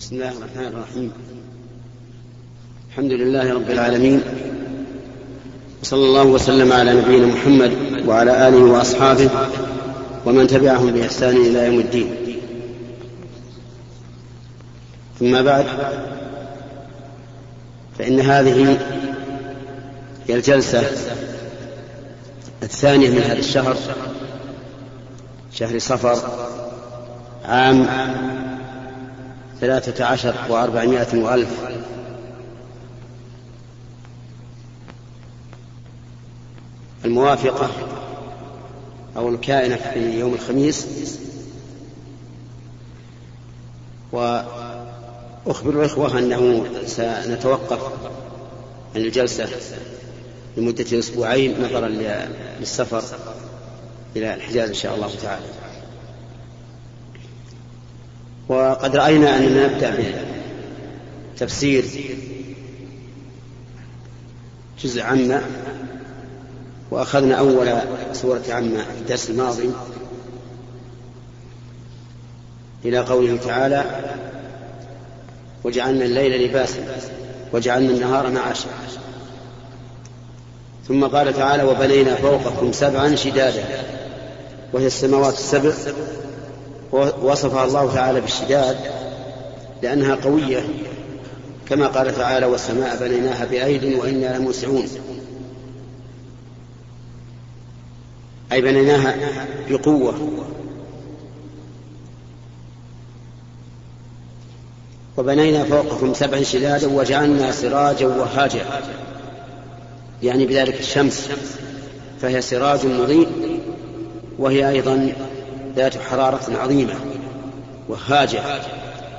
بسم الله الرحمن الرحيم. الحمد لله رب العالمين. وصلى الله وسلم على نبينا محمد وعلى آله وأصحابه ومن تبعهم بإحسان إلى يوم الدين. ثم بعد فإن هذه هي الجلسة الثانية من هذا الشهر شهر صفر عام ثلاثة عشر وأربعمائة وألف. الموافقة أو الكائنة في يوم الخميس. وأخبر الإخوة أنه سنتوقف عن الجلسة لمدة أسبوعين نظرا للسفر إلى الحجاز إن شاء الله تعالى. وقد رأينا أننا نبدأ بتفسير جزء عامة وأخذنا أول سورة عامة في الدرس الماضي إلى قوله تعالى وجعلنا الليل لباسا وجعلنا النهار معاشا. ثم قال تعالى وبنينا فوقكم سبعا شدادا وهي السماوات السبع وصفها الله تعالى بالشداد لأنها قوية كما قال تعالى والسماء بنيناها بأيد وإنا لموسعون. أي بنيناها بقوة. وبنينا فوقكم سبعا شدادا وجعلنا سراجا وهاجا يعني بذلك الشمس. فهي سراج مضيء وهي أيضا ذات حرارة عظيمة وهاجة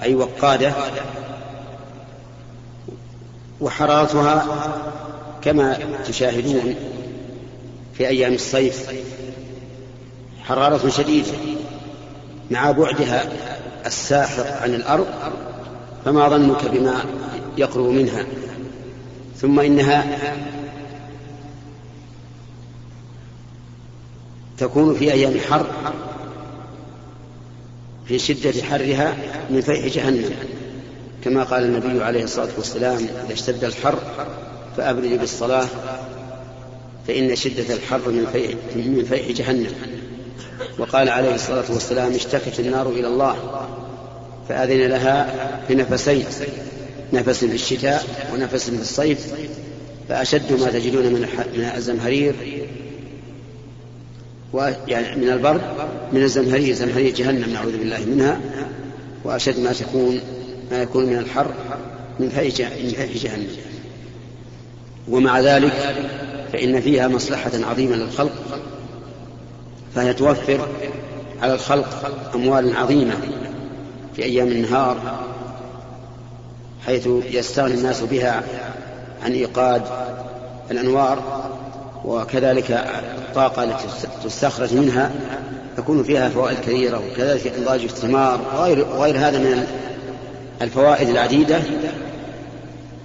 أي وقادة وحرارتها كما تشاهدون في أيام الصيف حرارة شديدة مع بعدها الساحق عن الأرض فما ظنك بما يقرب منها ثم إنها تكون في أيام الحر في شدة حرها من فيح جهنم. كما قال النبي عليه الصلاة والسلام إذا اشتد الحر فأبرد بالصلاة فإن شدة الحر من فيح, من فيح جهنم. وقال عليه الصلاة والسلام اشتكت النار إلى الله فأذن لها بنفسين نفس في الشتاء ونفس في الصيف فأشد ما تجدون من الزمهرير يعني من البرد من الزمهرير زمهرير جهنم نعوذ بالله منها. وأشد ما تكون ما يكون من الحر من فيح جهنم. ومع ذلك فإن فيها مصلحة عظيمة للخلق فهي توفر على الخلق أموال عظيمة في أيام النهار حيث يستغني الناس بها عن إيقاد الأنوار. وكذلك الطاقة التي تستخرج منها تكون فيها فوائد كثيرة وكذلك إنضاج الثمار وغير, وغير هذا من الفوائد العديدة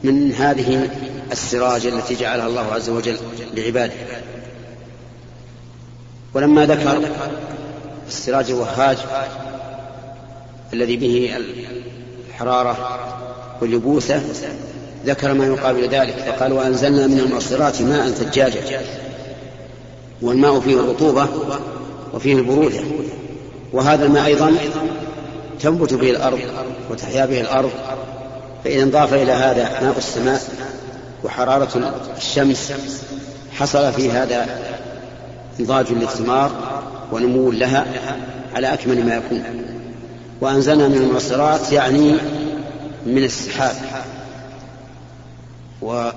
من هذه السراج التي جعلها الله عز وجل لعباده. ولما ذكر السراج الوهاج الذي به الحرارة واليبوسة ذكر ما يقابل ذلك فقال وأنزلنا من المعصرات ماء ثجاجا والماء فيه الرطوبة وفيه البرودة وهذا الماء أيضا تنبت به الأرض وتحيا به الأرض فإذا انضاف إلى هذا ماء السماء وحرارة الشمس حصل في هذا إنضاج للثمار ونمو لها على أكمل ما يكون. وأنزلنا من المعصرات يعني من السحاب. ووصفها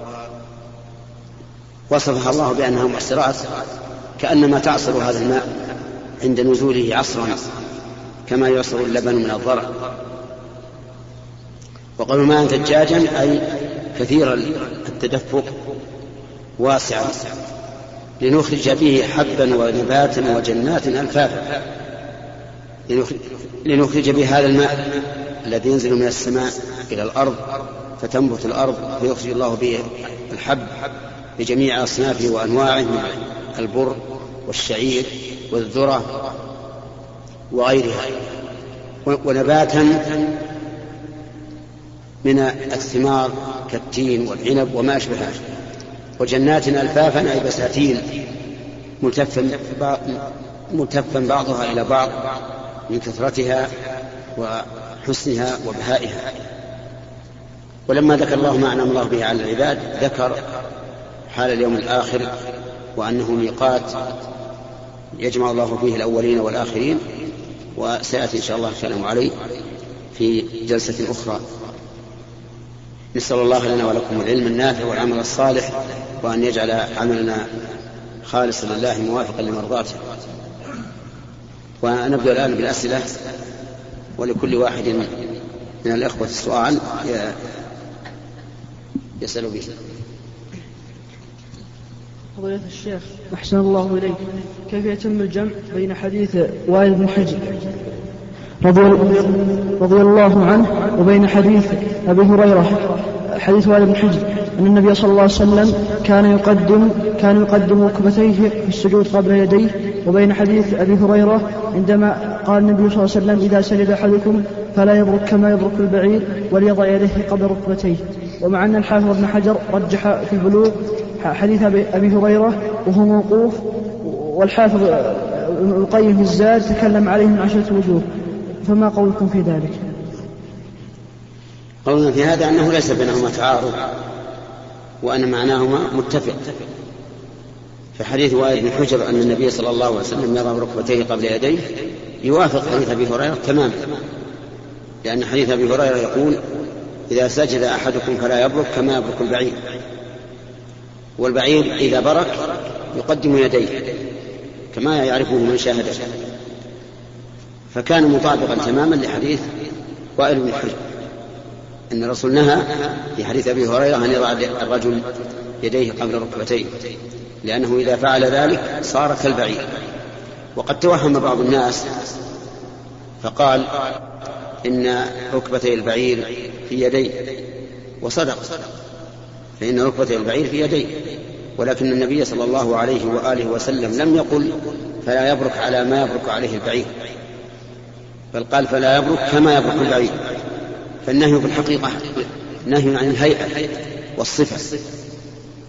الله بأنها معصرات كأنما تعصر هذا الماء عند نزوله عصرا كما يعصر اللبن من الضرع. وقالوا ماء ثجاجا أي كثير التدفق واسعا لنخرج به حبا ونباتا وجنات ألفافا لنخرج به هذا الماء الذي ينزل من السماء إلى الأرض فتنبت الأرض فيخرج الله به الحب بجميع أصنافه وأنواعه من البر والشعير والذرة وغيرها. ونباتا من الثمار كالتين والعنب وما أشبهها وجنات ألفافا أي بساتين ملتفا ملتفا بعضها إلى بعض من كثرتها وحسنها وبهائها. ولما ذكر الله ما أنعم الله به على العباد ذكر حال اليوم الآخر وأنه ميقات يجمع الله فيه الأولين والآخرين وسيأتي إن شاء الله الكلام عليه في جلسة أخرى. نسأل الله لنا ولكم العلم النافع والعمل الصالح وأن يجعل عملنا خالصا لله موافقا لمرضاته. ونبدأ الآن بالأسئلة ولكل واحد من الإخوة السؤال يسأل به. فضيلة الشيخ أحسن الله إليك. كيف يتم الجمع بين حديث وائل بن حجر رضي, الله عنه وبين حديث أبي هريرة حديث وائل بن حجر؟ أن النبي صلى الله عليه وسلم كان يقدم كان يقدم ركبتيه في السجود قبل يديه وبين حديث أبي هريرة عندما قال النبي صلى الله عليه وسلم إذا سجد أحدكم فلا يبرك كما يبرك البعير وليضع يديه قبل ركبتيه. ومع أن الحافظ ابن حجر رجح في البلوغ حديث أبي هريرة وهو موقوف والحافظ ابن القيم الزاد تكلم عليه من عشرة وجوه. فما قولكم في ذلك؟ قولنا في هذا أنه ليس بينهما تعارض وأن معناهما متفق. في حديث وائل بن حجر أن النبي صلى الله عليه وسلم يضع ركبتيه قبل يديه يوافق حديث أبي هريرة تماما لأن حديث أبي هريرة يقول إذا سجد أحدكم فلا يبرك كما يبرك البعير. والبعير إذا برك يقدم يديه كما يعرفه من شاهد. فكان مطابقا تماما لحديث وائل بن حجر أن الرسول نهى في حديث أبي هريرة أن يضع الرجل يديه قبل ركبتيه لأنه إذا فعل ذلك صار كالبعير. وقد توهم بعض الناس فقال إن ركبتي البعير في يديه وصدق. فإن ركبتي البعير في يديه ولكن النبي صلى الله عليه وآله وسلم لم يقل فلا يبرك على ما يبرك عليه البعير. بل قال فلا يبرك كما يبرك البعير. فالنهي في الحقيقة نهي عن الهيئة والصفة.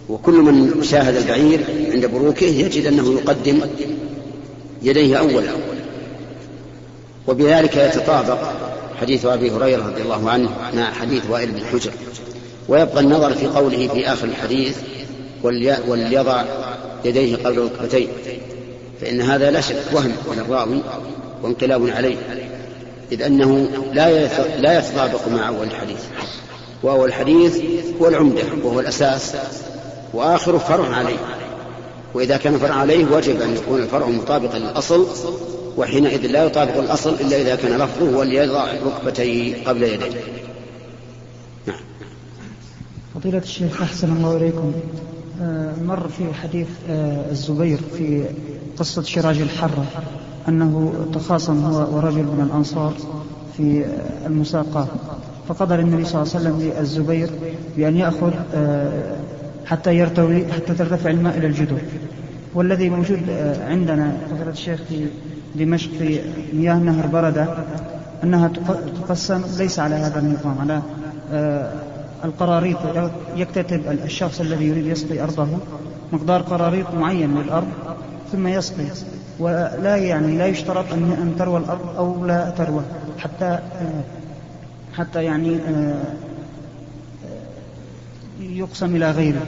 وكل من شاهد البعير عند بروكه يجد أنه يقدم يديه أولا. وبذلك يتطابق حديث أبي هريرة رضي الله عنه مع حديث وائل بن حجر. ويبقى النظر في قوله في آخر الحديث وليضع يديه قبل ركبتيه فإن هذا لا شك وهم من الراوي وانقلاب عليه إذ أنه لا لا يتطابق مع أول الحديث. وأول الحديث هو العمدة وهو الأساس وآخره فرع عليه. وإذا كان فرع عليه وجب أن يكون الفرع مطابقا للأصل وحينئذ لا يطابق الأصل إلا إذا كان لفظه وليضع ركبتيه قبل يديه. نعم. فضيلة الشيخ أحسن الله إليكم. آه، مر في حديث آه، الزبير في قصة شراج الحرة أنه تخاصم هو ورجل من الأنصار في آه، المساقات فقدر النبي صلى الله عليه وسلم للزبير بأن يأخذ حتى يرتوي حتى ترتفع الماء إلى الجدر. والذي موجود عندنا فضيلة الشيخ في دمشق في مياه نهر بردة أنها تقسم ليس على هذا النظام على القراريط يكتتب الشخص الذي يريد يسقي أرضه مقدار قراريط معين للأرض ثم يسقي ولا يعني لا يشترط أن أن تروى الأرض أو لا تروى حتى حتى يعني يقسم إلى غيره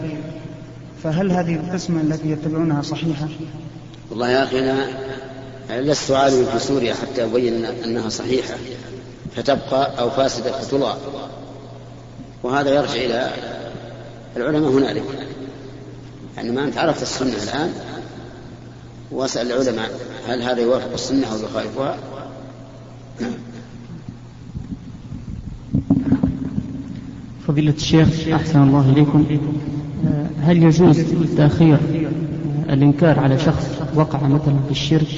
فهل هذه القسمة التي يتبعونها صحيحة؟ والله يا أخي أنا لست عالما في سوريا حتى أبين أنها صحيحة فتبقى أو فاسدة فتلغى. وهذا يرجع إلى العلماء هنالك. يعني ما أنت عرفت السنة الآن وأسأل العلماء هل هذا يوافق السنة أو يخالفها. فضيلة الشيخ أحسن الله إليكم. هل يجوز تأخير الإنكار على شخص وقع مثلا في الشرك؟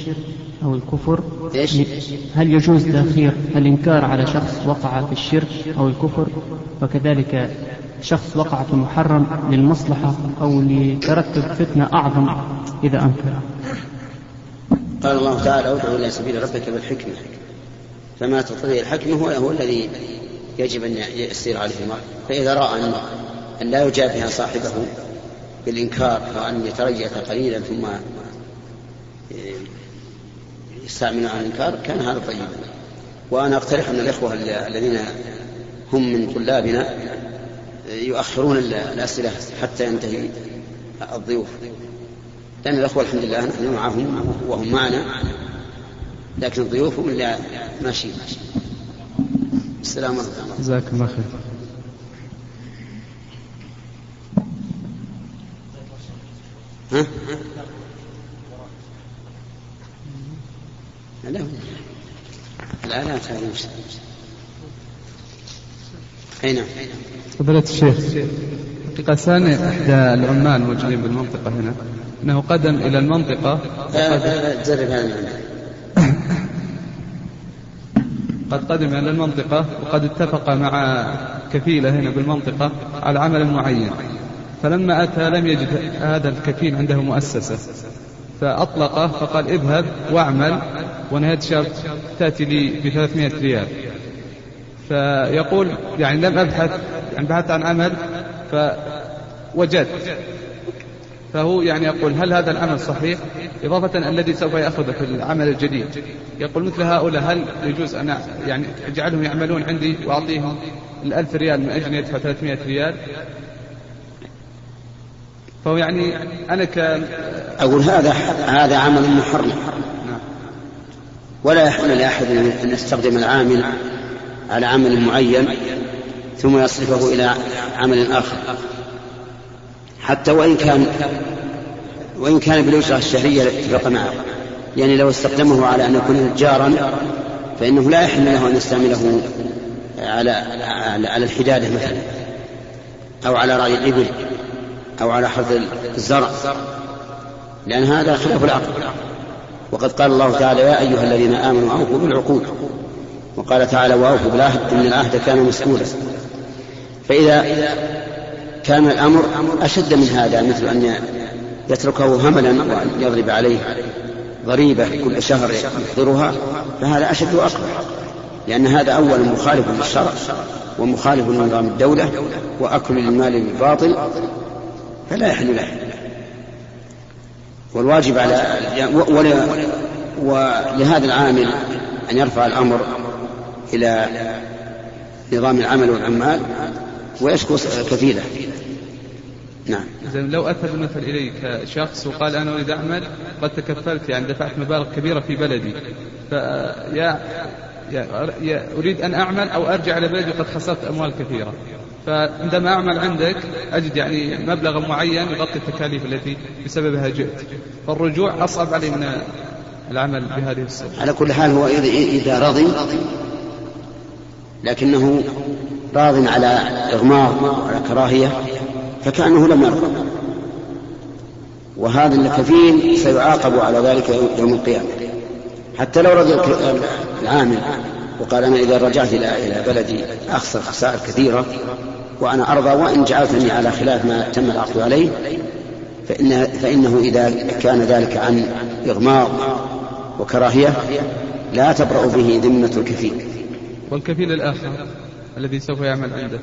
أو الكفر إيش؟ هل يجوز تأخير الإنكار على شخص وقع في الشرك أو الكفر وكذلك شخص وقع في محرم للمصلحة أو لترتب فتنة أعظم إذا أنكر قال الله تعالى ادعو إلى سبيل ربك بالحكمة فما تقتضي الحكمة هو, هو الذي يجب أن يسير عليه المرء فإذا رأى أن, أن لا يجابه صاحبه بالإنكار وأن يتريث قليلا ثم يستعمل على الإنكار كان هذا طيبا. وأنا أقترح من الإخوة الذين هم من طلابنا يؤخرون الأسئلة حتى ينتهي الضيوف. لأن الأخوة الحمد لله نحن معهم وهم معنا. لكن الضيوف هم اللي ماشيين. السلام عليكم. جزاك الله خير. ها؟ لا. الآلات هذه أي نعم. فضيلة الشيخ ثاني إحدى العمال الموجودين بالمنطقة هنا أنه قدم إلى المنطقة جرب هذا قد قدم إلى المنطقة وقد اتفق مع كفيلة هنا بالمنطقة على عمل معين. فلما أتى لم يجد هذا الكفيل عنده مؤسسة. فأطلقه فقال اذهب واعمل. ونهاية الشهر تأتي لي ب 300 ريال. فيقول يعني لم أبحث يعني بحثت عن عمل فوجدت فهو يعني يقول هل هذا العمل صحيح؟ إضافة الذي سوف يأخذه في العمل الجديد. يقول مثل هؤلاء هل يجوز أن يعني أجعلهم يعملون عندي وأعطيهم الألف ريال من أجل أن يدفع 300 ريال؟ فهو يعني أنا ك أقول هذا هذا عمل محرم. ولا يحل لأحد أن يستخدم العامل على عمل معين ثم يصرفه إلى عمل آخر. حتى وإن كان وإن كان بالأجرة الشهرية التي اتفق معه. يعني لو استخدمه على أن يكون نجارا فإنه لا يحل له أن يستعمله على على الحدادة مثلا أو على رأي الإبل أو على حرث الزرع. لأن هذا خلاف العقل. وقد قال الله تعالى يا أيها الذين آمنوا أوفوا بالعقود وقال تعالى وأوفوا بالعهد إن العهد كان مسؤولا. فإذا كان الأمر أشد من هذا مثل أن يتركه هملا وأن يضرب عليه ضريبة كل شهر يحضرها فهذا أشد وأقبح. لأن هذا أولا مخالف للشرع ومخالف لنظام الدولة وأكل المال بالباطل فلا يحل له. والواجب على ولهذا العامل أن يرفع الأمر إلى نظام العمل والعمال ويشكو كفيلة. نعم. زين لو اتى بالمثل إليك شخص وقال أنا أريد أعمل قد تكفلت يعني دفعت مبالغ كبيرة في بلدي. فيا يا أريد أن أعمل أو أرجع إلى بلدي وقد خسرت أموال كثيرة. فعندما أعمل عندك أجد يعني مبلغ معين يغطي التكاليف التي بسببها جئت. فالرجوع أصعب علي من العمل بهذه الصورة على كل حال هو إذا رضي لكنه راض على إغماض وعلى كراهية فكأنه لم يرضى وهذا الكفيل سيعاقب على ذلك يوم القيامة. حتى لو رضي العامل وقال أنا إذا رجعت إلى إلى بلدي أخسر خسائر كثيرة وأنا أرضى وإن جعلتني على خلاف ما تم العقد عليه فإن فإنه إذا كان ذلك عن إغماض وكراهية لا تبرأ به ذمة الكفيل والكفيل الآخر الذي سوف يعمل عنده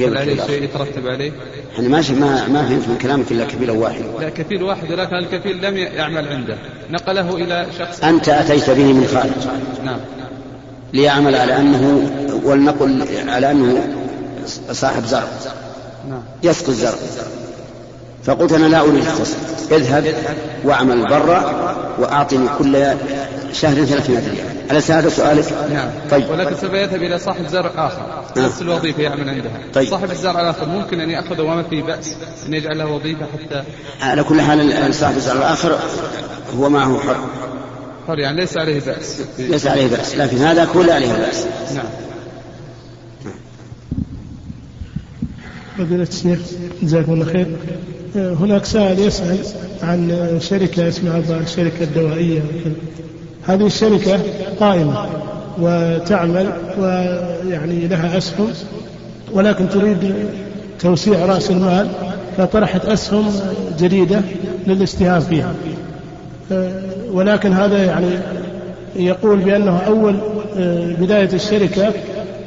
هل عليه شيء يترتب عليه؟ إحنا ماشي ما ما فهمت من كلامك إلا كفيل واحد. لا كفيل واحد ولكن الكفيل لم يعمل عنده، نقله إلى شخص أنت أتيت به من خارج. نعم. ليعمل على أنه ولنقل على أنه صاحب زرع. نعم. يسقي الزرع. فقلت أنا لا أريد الخصم اذهب واعمل برا وأعطني كل شهر 300 ريال أليس هذا سؤالك؟ نعم طيب ولكن سوف يذهب إلى صاحب زرع آخر نعم. نفس الوظيفة يعمل عندها طيب. صاحب الزرع الآخر ممكن أن يأخذه وما في بأس أن يجعل له وظيفة حتى على كل حال صاحب الزرع الآخر هو معه حر حر يعني ليس عليه بأس. ليس عليه بأس لكن هذا كل عليه بأس. نعم. فضيلة الشيخ جزاكم الله خير. هناك سائل يسأل عن شركة اسمها الشركة الدوائية. هذه الشركة قائمة وتعمل ويعني لها أسهم ولكن تريد توسيع رأس المال فطرحت أسهم جديدة للاستهام فيها. ولكن هذا يعني يقول بأنه أول بداية الشركة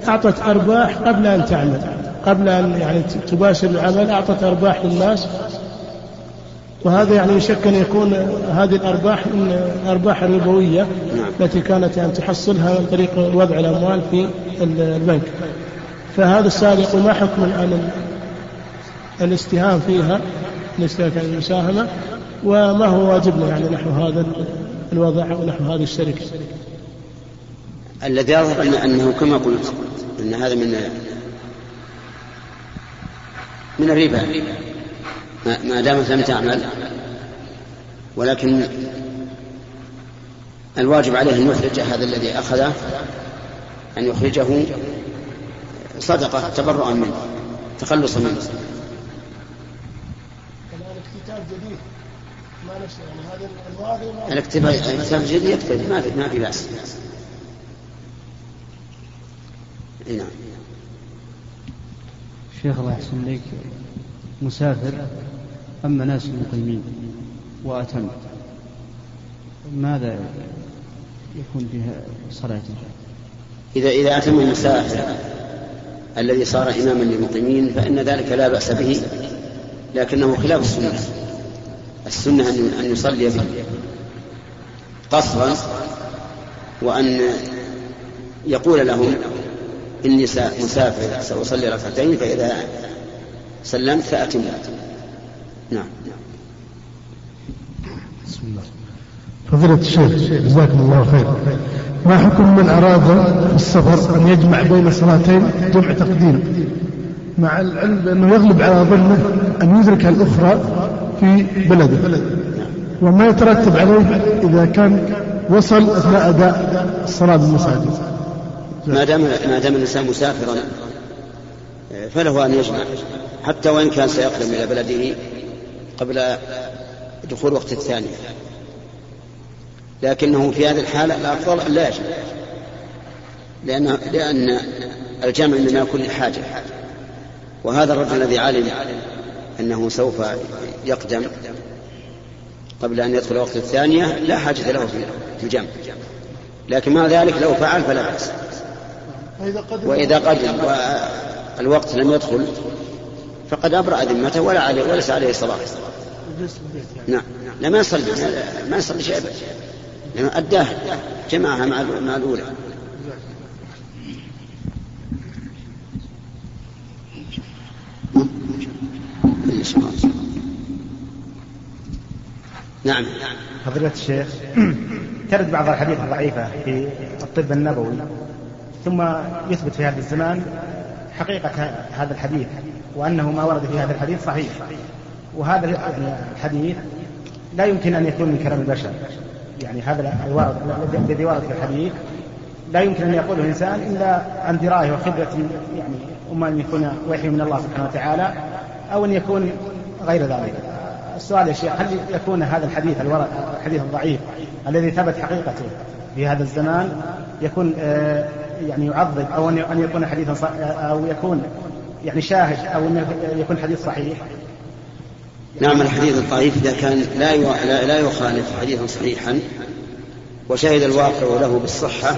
أعطت أرباح قبل أن تعمل قبل أن يعني تباشر العمل أعطت أرباح للناس. وهذا يعني يشك أن يكون هذه الأرباح من أرباح الربوية نعم. التي كانت يعني تحصلها من طريق وضع الأموال في البنك. فهذا السائل يقول ما حكم الآن الاستهام فيها المساهمة وما هو واجبنا يعني نحو هذا الوضع ونحو هذه الشركة؟ الذي يظهر أنه كما قلت أن هذا من من الربا. ما دامت لم تعمل ولكن الواجب عليه أن يخرج هذا الذي أخذه أن يخرجه صدقة تبرؤا منه تخلصا منه. الاكتفاء الاكتفاء الجديد يكتفي ما في ما في بأس. نعم. شيخ الله يحسن إليك. مسافر أما ناس مقيمين وأتم. ماذا يكون بها صلاته؟ إذا إذا أتم المسافر الذي صار إماما للمقيمين فإن ذلك لا بأس به لكنه خلاف السنة. السنة أن يصلي به قصرا وأن يقول لهم إني مسافر سأصلي ركعتين فإذا سلمت فأتم. نعم. بسم الله. فضيلة الشيخ جزاكم الله خير. ما حكم من أراد في السفر أن يجمع بين صلاتين جمع تقديم؟ مع العلم بأنه يغلب على ظنه أن يدرك الأخرى في بلده. وما يترتب عليه إذا كان وصل أثناء أداء الصلاة بالمساجد. ما دام ما دام الإنسان مسافرا فله أن يجمع. حتى وإن كان سيقدم إلى بلده قبل دخول وقت الثانية لكنه في هذه الحالة الأفضل أن لا يجمع. لأن لأن الجمع إنما يكون للحاجة وهذا الرجل الذي علم أنه سوف يقدم قبل أن يدخل وقت الثانية لا حاجة له في الجمع. لكن مع ذلك لو فعل فلا بأس. وإذا قدم والوقت لم يدخل فقد أبرأ ذمته ولا عليه وليس عليه صلاة نعم. لا ما يصلي ما يصلي شيء لأنه أداه جمعها مع الأولى. نعم. فضيلة الشيخ ترد بعض الحديث الضعيفة في الطب النبوي ثم يثبت في هذا الزمان حقيقة هذا الحديث وأنه ما ورد في هذا الحديث صحيح. وهذا الحديث لا يمكن أن يكون من كلام البشر. يعني هذا الذي ورد في الحديث لا يمكن أن يقوله إنسان إلا عن دراية وخبرة يعني إما أن يكون وحي من الله سبحانه وتعالى. أو أن يكون غير ذلك. السؤال يا شيخ هل يكون هذا الحديث الحديث الضعيف الذي ثبت حقيقته في هذا الزمان يكون آه، يعني يعظم أو أن يكون حديثا أو يكون يعني شاهد أو ان يكون حديث صحيح؟ نعم الحديث الضعيف إذا كان لا لا يخالف حديثا صحيحا وشهد الواقع له بالصحة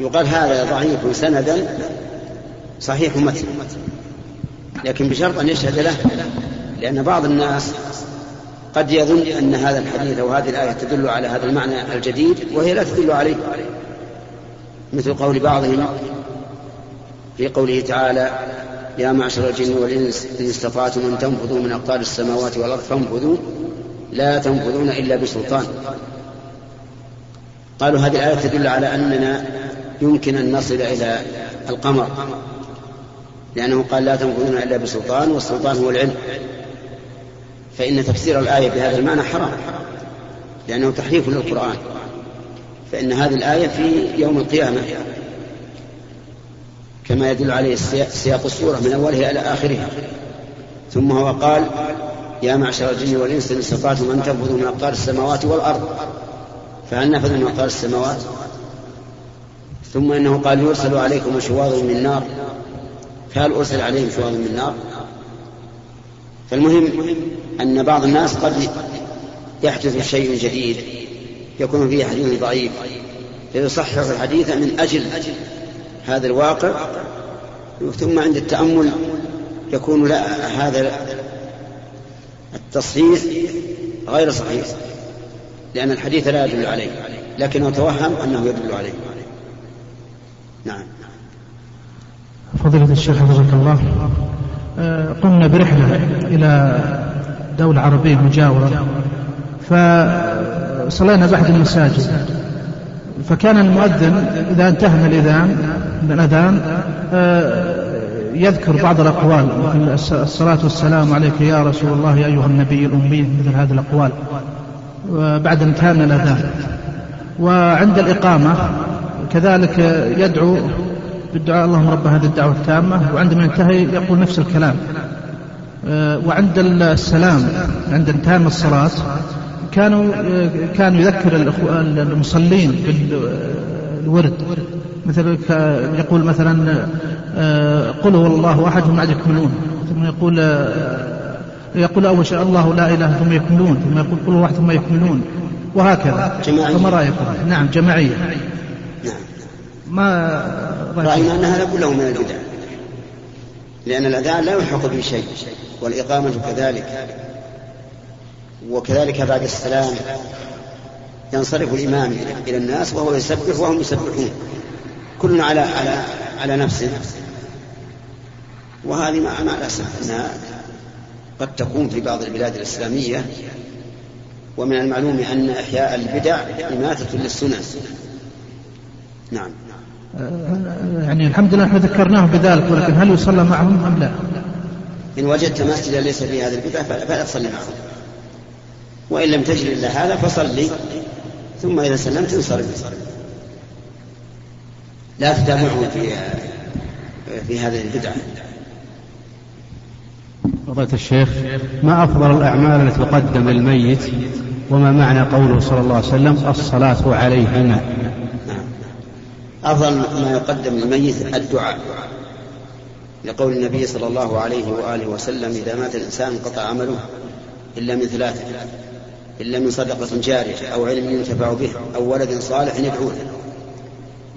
يقال هذا ضعيف سندا صحيح متن. لكن بشرط أن يشهد له لأن بعض الناس قد يظن أن هذا الحديث أو هذه الآية تدل على هذا المعنى الجديد وهي لا تدل عليه. مثل قول بعضهم في قوله تعالى يا معشر الجن والإنس إن استطعتم أن تنفذوا من أقطار السماوات والأرض فانفذوا لا تنفذون إلا بسلطان. قالوا هذه الآية تدل على أننا يمكن أن نصل إلى القمر. لأنه قال لا تنفذون إلا بسلطان والسلطان هو العلم. فإن تفسير الآية بهذا المعنى حرام لأنه تحريف للقرآن. فإن هذه الآية في يوم القيامة كما يدل عليه سياق السورة من أولها إلى آخرها. ثم هو قال يا معشر الجن والإنس إن استطعتم أن تنفذوا من أقطار السماوات والأرض. فهل نفذوا من أقطار السماوات؟ ثم إنه قال يرسل عليكم شواظ من نار. فهل أرسل عليهم شواظ من نار فالمهم أن بعض الناس قد يحدث شيء جديد يكون فيه حديث ضعيف. فيصحح الحديث من أجل هذا الواقع ثم عند التأمل يكون لا هذا التصحيح غير صحيح لأن الحديث لا يدل عليه لكنه توهم أنه يدل عليه. نعم. فضيلة الشيخ حفظك الله. آه، قمنا برحلة إلى دولة عربية مجاورة فصلينا بأحد المساجد. فكان المؤذن إذا انتهى من الإذان من الأذان آه، يذكر بعض الأقوال مثل الصلاة والسلام عليك يا رسول الله يا أيها النبي الأمي مثل هذه الأقوال. بعد انتهاء من الأذان. وعند الإقامة كذلك يدعو بالدعاء. اللهم رب هذه الدعوة التامة. وعندما ينتهي يقول نفس الكلام. آه، وعند السلام عند انتهاء الصلاة كانوا آه، كان يذكر المصلين بالورد. مثل يقول مثلا آه، قل هو الله أحد ثم يكملون ثم يقول يقول أول شيء الله لا إله ثم يكملون. ثم يقول قل هو واحد ثم يكملون. وهكذا. جماعية. فما رايكم؟ نعم جماعية. ما رأينا أنها لا له من البدع. لأن الأذان لا يلحق به شيء والإقامة كذلك. وكذلك بعد السلام ينصرف الإمام إلى الناس وهو يسبح وهم يسبحون. كل على على على نفسه. وهذه مع الأسف أنها قد تكون في بعض البلاد الإسلامية ومن المعلوم أن إحياء البدع إماتة للسنن نعم. يعني الحمد لله إحنا ذكرناه بذلك ولكن هل يصلى معهم أم لا؟ إن وجدت مسجدا ليس فيه هذه البدع فلا تصلي معهم. وإن لم تجد إلا هذا فصلي ثم إذا سلمت انصرف. لا تتابعهم في في هذه البدعة. فضيلة الشيخ ما أفضل الأعمال التي تقدم للميت وما معنى قوله صلى الله عليه وسلم الصلاة عليهما أفضل ما يقدم للميت الدعاء لقول النبي صلى الله عليه وآله وسلم إذا مات الإنسان انقطع عمله إلا من ثلاثة إلا من صدقة جارية أو علم ينتفع به أو ولد صالح يدعو له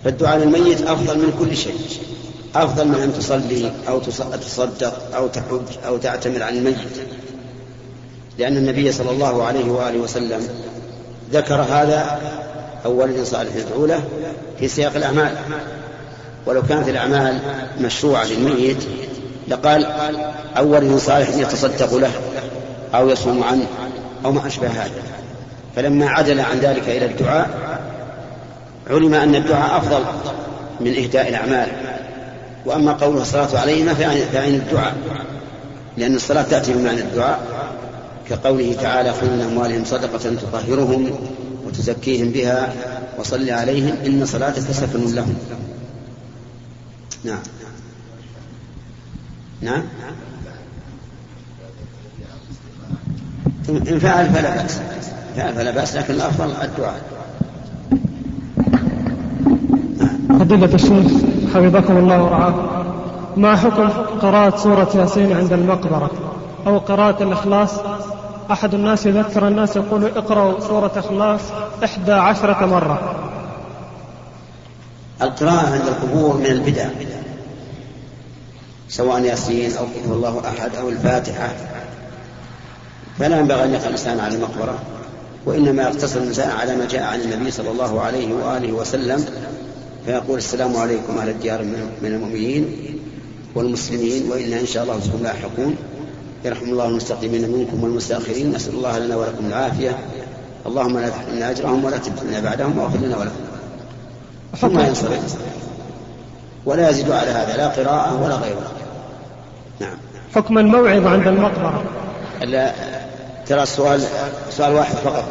فالدعاء للميت أفضل من كل شيء أفضل من أن تصلي أو تصدق أو تحج أو تعتمر عن الميت. لأن النبي صلى الله عليه وآله وسلم ذكر هذا أو ولد صالح يدعو له في سياق الأعمال. ولو كانت الأعمال مشروعة للميت لقال أو ولد صالح يتصدق له أو يصوم عنه أو ما أشبه هذا. فلما عدل عن ذلك إلى الدعاء علم أن الدعاء أفضل من إهداء الأعمال. وأما قوله الصلاة عليهما فعين الدعاء؟ لأن الصلاة تأتي بمعنى الدعاء كقوله تعالى خذ من أموالهم صدقة تطهرهم وتزكيهم بها وصل عليهم إن صلاتك سكن لهم. نعم. نعم. إن فعل فلا بأس. فعل فلا بأس لكن الأفضل الدعاء. فضيلة الشيخ حفظكم الله ورعاكم ما حكم قراءة سورة ياسين عند المقبرة؟ أو قراءة الإخلاص؟ أحد الناس يذكر الناس يقول اقرأوا سورة إخلاص إحدى عشرة مرة. القراءة عند القبور من البدع. سواء ياسين أو قل الله أحد أو الفاتحة. فلا ينبغي أن يقرأ الإنسان على المقبرة وإنما يقتصر الإنسان على ما جاء عن النبي صلى الله عليه وآله وسلم فيقول السلام عليكم أهل الديار من المؤمنين والمسلمين وإنا إن شاء الله بكم لاحقون يرحم الله المستقيمين منكم والمستأخرين. نسأل الله لنا ولكم العافية. اللهم لا تحرمنا أجرهم ولا تفتنا بعدهم واغفر لنا ولهم ثم ينصرف. ولا يزيد على هذا لا قراءة ولا غيرها نعم. حكم الموعظة عند المقبرة. لا ترى السؤال سؤال واحد فقط.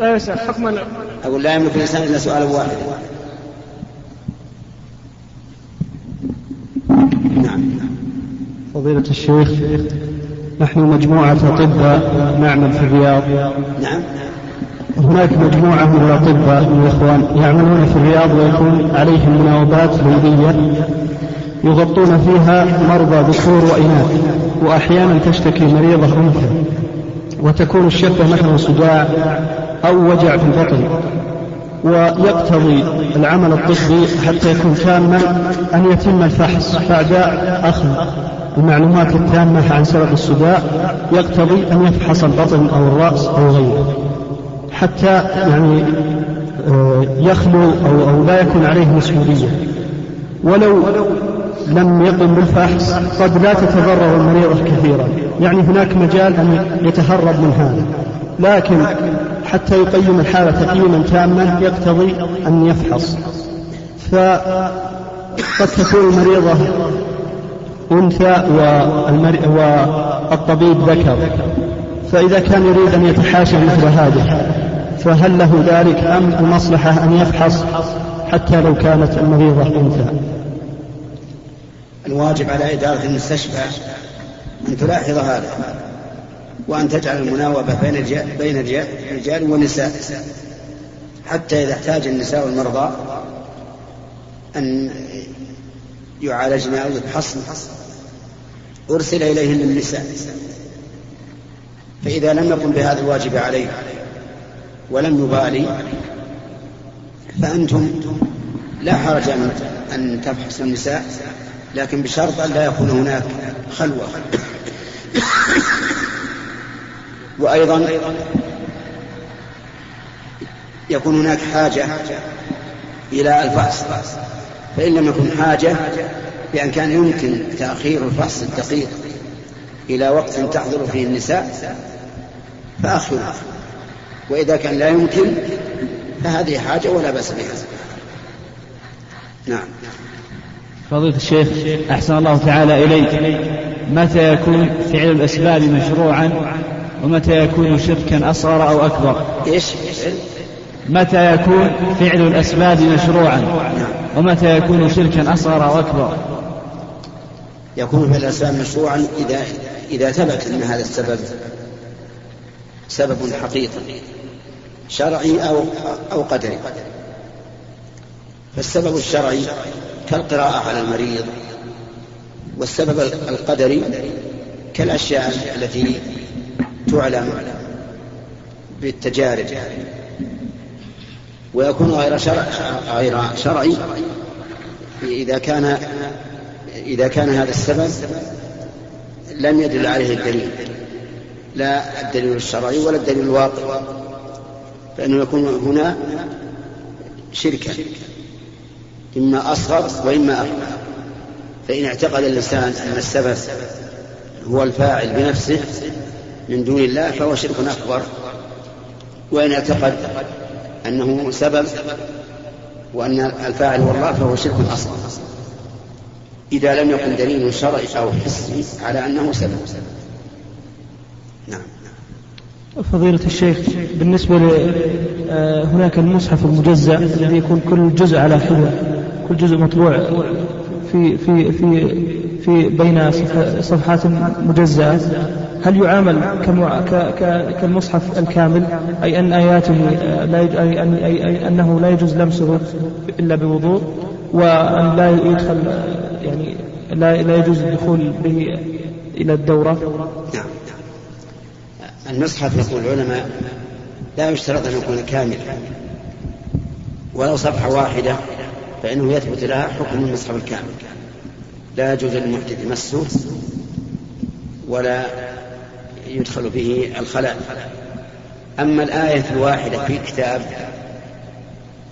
إيش حكم أقول لا يملك الإنسان إلا سؤالا واحدا فضيلة الشيخ نحن مجموعة أطباء نعمل في الرياض. نعم. هناك مجموعة من الأطباء من الإخوان يعملون في الرياض ويكون عليهم مناوبات ليلية يغطون فيها مرضى ذكور وإناث وأحيانا تشتكي مريضة أنثى وتكون الشكوى مثلا صداع أو وجع في البطن. ويقتضي العمل الطبي حتى يكون تاما أن يتم الفحص بعد أخذ المعلومات التامة عن سبب الصداع يقتضي أن يفحص البطن أو الرأس أو غيره. حتى يعني آه، يخلو أو, أو لا يكون عليه مسؤولية. ولو لم يقم بالفحص قد لا تتضرر المريضة كثيرا. يعني هناك مجال أن يتهرب من هذا. لكن حتى يقيم الحالة تقييما تاما يقتضي أن يفحص. فقد تكون المريضة أنثى والطبيب ذكر. فإذا كان يريد أن يتحاشى مثل هذه فهل له ذلك أم المصلحة أن يفحص حتى لو كانت المريضة أنثى؟ الواجب على إدارة المستشفى أن تلاحظ هذا وأن تجعل المناوبة بين بين الرجال والنساء. حتى إذا احتاج النساء المرضى أن يعالجن أو يفحصن. أرسل إليهن النساء. فإذا لم يقم بهذا الواجب عليه ولم يبالي فأنتم لا حرج أن تفحصوا النساء لكن بشرط أن لا يكون هناك خلوة. وأيضا يكون هناك حاجة إلى الفحص. فإن لم يكن حاجة بأن كان يمكن تأخير الفحص الدقيق إلى وقت تحضر فيه النساء فأخره وإذا كان لا يمكن فهذه حاجة ولا بأس بها. نعم. فضيلة الشيخ أحسن الله تعالى إليك. متى يكون فعل الأسباب مشروعا ومتى يكون شركا أصغر أو أكبر؟ إيش؟ متى يكون فعل الأسباب مشروعا ومتى يكون شركا أصغر أو أكبر؟ يكون فعل الأسباب مشروعا إذا إذا ثبت أن هذا السبب سبب حقيقي شرعي أو أو قدري. فالسبب الشرعي كالقراءة على المريض والسبب القدري كالأشياء التي تعلم بالتجارب. ويكون غير غير شرعي إذا كان إذا كان هذا السبب لم يدل عليه الدليل. لا الدليل الشرعي ولا الدليل الواقع. فإنه يكون هنا شركا. إما أصغر وإما أكبر. فإن اعتقد الإنسان أن السبب هو الفاعل بنفسه من دون الله فهو شرك أكبر. وإن اعتقد أنه سبب وأن الفاعل هو الله فهو شرك أصغر. إذا لم يكن دليل شرعي أو حسي على أنه سبب. نعم. فضيلة الشيخ بالنسبة آه، هناك المصحف المجزأ الذي يكون كل جزء على حدة كل جزء مطبوع في في في في بين صفحات مجزأة. هل يعامل كالمصحف الكامل؟ أي أن آياته لا أي, أي, أي أنه لا يجوز لمسه إلا بوضوء وأن لا يدخل يعني لا لا يجوز الدخول به إلى الدورة؟ نعم المصحف يقول العلماء لا يشترط أن يكون كاملا ولو صفحة واحدة فإنه يثبت لها حكم المصحف الكامل لا يجوز للمحدث مسه ولا يدخل به الخلاء. أما الآية الواحدة في كتاب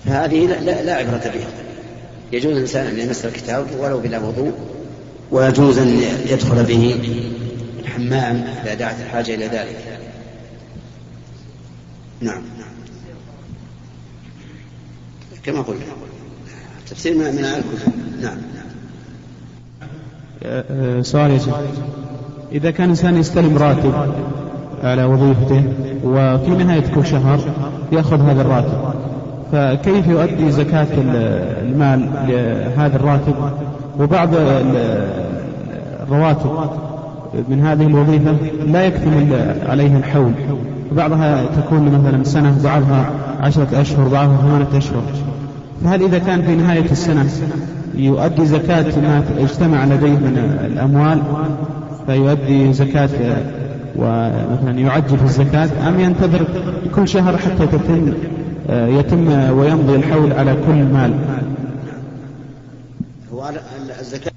فهذه لا, لا عبرة بها يجوز الإنسان أن يمس الكتاب ولو بلا وضوء. ويجوز أن يدخل به الحمام إذا دعت الحاجة إلى ذلك. نعم. كما قلنا تفسير من الكتب نعم. أه، أه، سؤال يا شيخ. إذا كان إنسان يستلم راتب على وظيفته وفي نهاية كل شهر يأخذ هذا الراتب فكيف يؤدي زكاة المال لهذا الراتب؟ وبعض الرواتب من هذه الوظيفة لا يكتمل عليها الحول. بعضها تكون مثلا سنة بعضها عشرة أشهر بعضها ثمانية أشهر. فهل إذا كان في نهاية السنة يؤدي زكاة ما اجتمع لديه من الأموال فيؤدي زكاة ومثلا يعجل في الزكاة أم ينتظر كل شهر حتى تتم يتم ويمضي الحول على كل مال. هو الزكاة؟